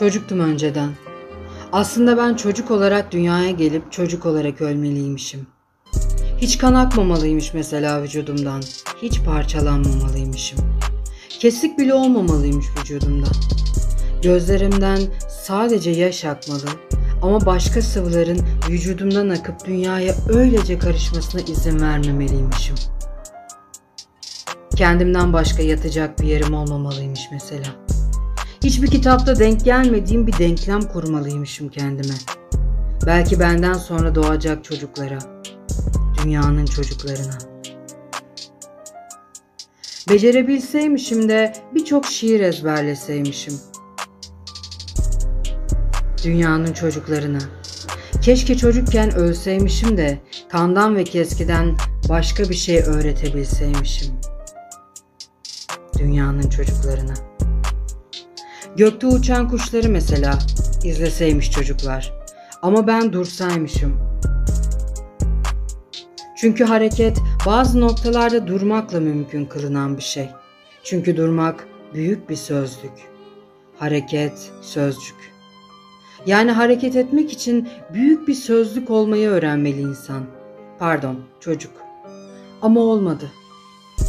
Çocuktum önceden. Aslında ben çocuk olarak dünyaya gelip çocuk olarak ölmeliymişim. Hiç kan akmamalıymış mesela vücudumdan. Hiç parçalanmamalıymışım. Kesik bile olmamalıymış vücudumdan. Gözlerimden sadece yaş akmalı ama başka sıvıların vücudumdan akıp dünyaya öylece karışmasına izin vermemeliymişim. Kendimden başka yatacak bir yerim olmamalıymış mesela. Hiçbir kitapta denk gelmediğim bir denklem kurmalıymışım kendime. Belki benden sonra doğacak çocuklara, dünyanın çocuklarına. Becerebilseymişim de birçok şiir ezberleseymişim. Dünyanın çocuklarına. Keşke çocukken ölseymişim de kandan ve keskiden başka bir şey öğretebilseymişim. Dünyanın çocuklarına. Gökte uçan kuşları mesela izleseymiş çocuklar. Ama ben dursaymışım. Çünkü hareket bazı noktalarda durmakla mümkün kılınan bir şey. Çünkü durmak büyük bir sözlük. Hareket sözcük. Yani hareket etmek için büyük bir sözlük olmayı öğrenmeli insan. Pardon, çocuk. Ama olmadı.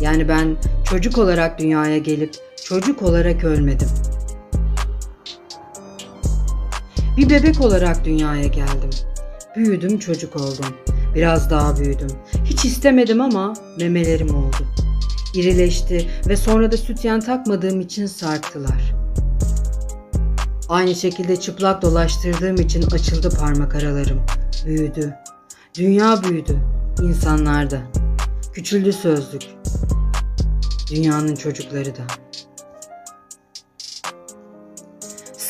Yani ben çocuk olarak dünyaya gelip çocuk olarak ölmedim. Bir bebek olarak dünyaya geldim. Büyüdüm, çocuk oldum. Biraz daha büyüdüm. Hiç istemedim ama memelerim oldu. İrileşti ve sonra da sütyen takmadığım için sarktılar. Aynı şekilde çıplak dolaştırdığım için açıldı parmak aralarım. Büyüdü. Dünya büyüdü. İnsanlar da. Küçüldü sözlük. Dünyanın çocukları da.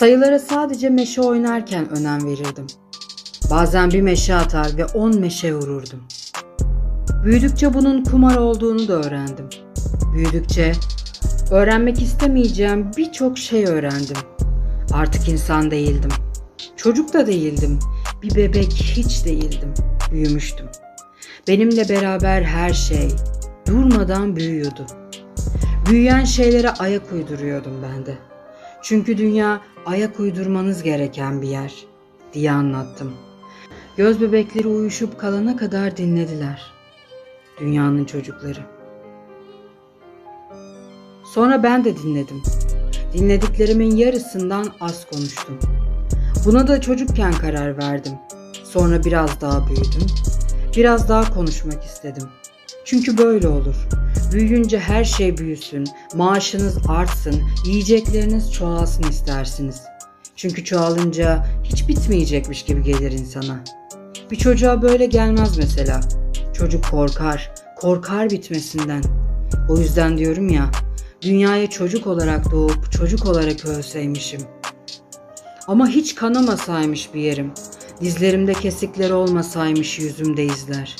Sayılara sadece meşe oynarken önem verirdim. Bazen bir meşe atar ve on meşe vururdum. Büyüdükçe bunun kumar olduğunu da öğrendim. Büyüdükçe öğrenmek istemeyeceğim birçok şey öğrendim. Artık insan değildim. Çocuk da değildim. Bir bebek hiç değildim. Büyümüştüm. Benimle beraber her şey durmadan büyüyordu. Büyüyen şeylere ayak uyduruyordum ben de. Çünkü dünya ayak uydurmanız gereken bir yer diye anlattım. Göz bebekleri uyuşup kalana kadar dinlediler. Dünyanın çocukları. Sonra ben de dinledim. Dinlediklerimin yarısından az konuştum. Buna da çocukken karar verdim. Sonra biraz daha büyüdüm. Biraz daha konuşmak istedim. Çünkü böyle olur. Büyüyünce her şey büyüsün, maaşınız artsın, yiyecekleriniz çoğalsın istersiniz. Çünkü çoğalınca hiç bitmeyecekmiş gibi gelir insana. Bir çocuğa böyle gelmez mesela. Çocuk korkar, korkar bitmesinden. O yüzden diyorum ya, dünyaya çocuk olarak doğup çocuk olarak ölseymişim. Ama hiç kanamasaymış bir yerim. Dizlerimde kesikler olmasaymış yüzümde izler.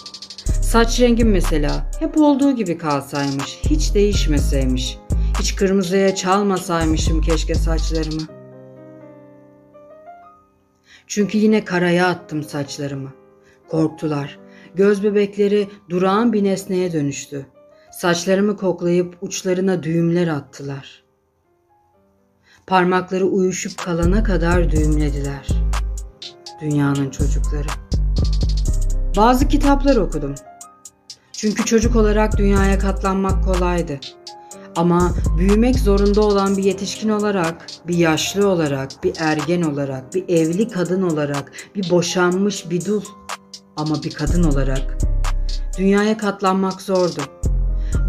Saç rengim mesela hep olduğu gibi kalsaymış, hiç değişmeseymiş. Hiç kırmızıya çalmasaymışım keşke saçlarımı. Çünkü yine karaya attım saçlarımı. Korktular. Göz bebekleri durağan bir nesneye dönüştü. Saçlarımı koklayıp uçlarına düğümler attılar. Parmakları uyuşup kalana kadar düğümlediler. Dünyanın çocukları. Bazı kitaplar okudum. Çünkü çocuk olarak dünyaya katlanmak kolaydı. Ama büyümek zorunda olan bir yetişkin olarak, bir yaşlı olarak, bir ergen olarak, bir evli kadın olarak, bir boşanmış bir dul ama bir kadın olarak dünyaya katlanmak zordu.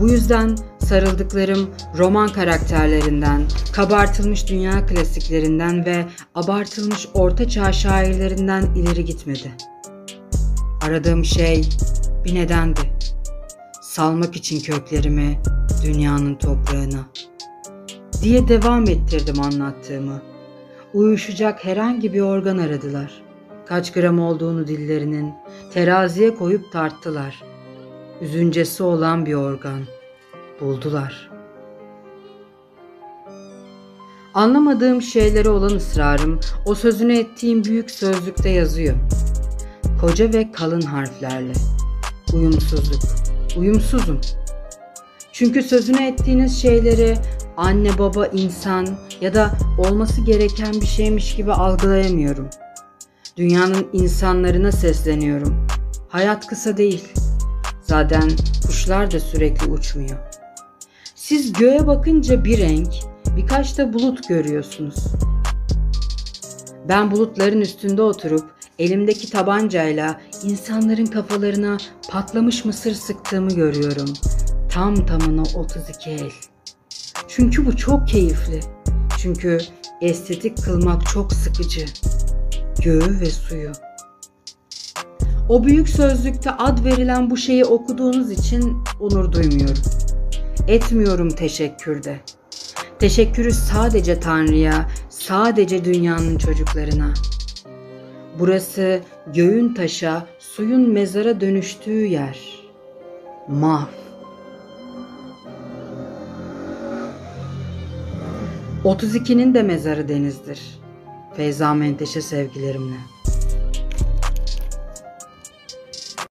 Bu yüzden sarıldıklarım roman karakterlerinden, kabartılmış dünya klasiklerinden ve abartılmış orta çağ şairlerinden ileri gitmedi. Aradığım şey bir nedendi. Salmak için köklerimi dünyanın toprağına. Diye devam ettirdim anlattığımı. Uyuşacak herhangi bir organ aradılar. Kaç gram olduğunu dillerinin teraziye koyup tarttılar. Üzüncesi olan bir organ. Buldular. Anlamadığım şeylere olan ısrarım o sözünü ettiğim büyük sözlükte yazıyor. Koca ve kalın harflerle. Uyumsuzluk. Uyumsuzum. Çünkü sözünü ettiğiniz şeyleri anne baba insan ya da olması gereken bir şeymiş gibi algılayamıyorum. Dünyanın insanlarına sesleniyorum. Hayat kısa değil. Zaten kuşlar da sürekli uçmuyor. Siz göğe bakınca bir renk, birkaç da bulut görüyorsunuz. Ben bulutların üstünde oturup elimdeki tabancayla insanların kafalarına patlamış mısır sıktığımı görüyorum. Tam tamına 32 el. Çünkü bu çok keyifli. Çünkü estetik kılmak çok sıkıcı. Göğü ve suyu. O büyük sözlükte ad verilen bu şeyi okuduğunuz için onur duymuyorum. Etmiyorum teşekkürde. Teşekkürü sadece Tanrı'ya, sadece dünyanın çocuklarına. Burası göğün taşa, suyun mezara dönüştüğü yer. Mahv. 32'nin de mezarı denizdir. Feyza Menteşe sevgilerimle.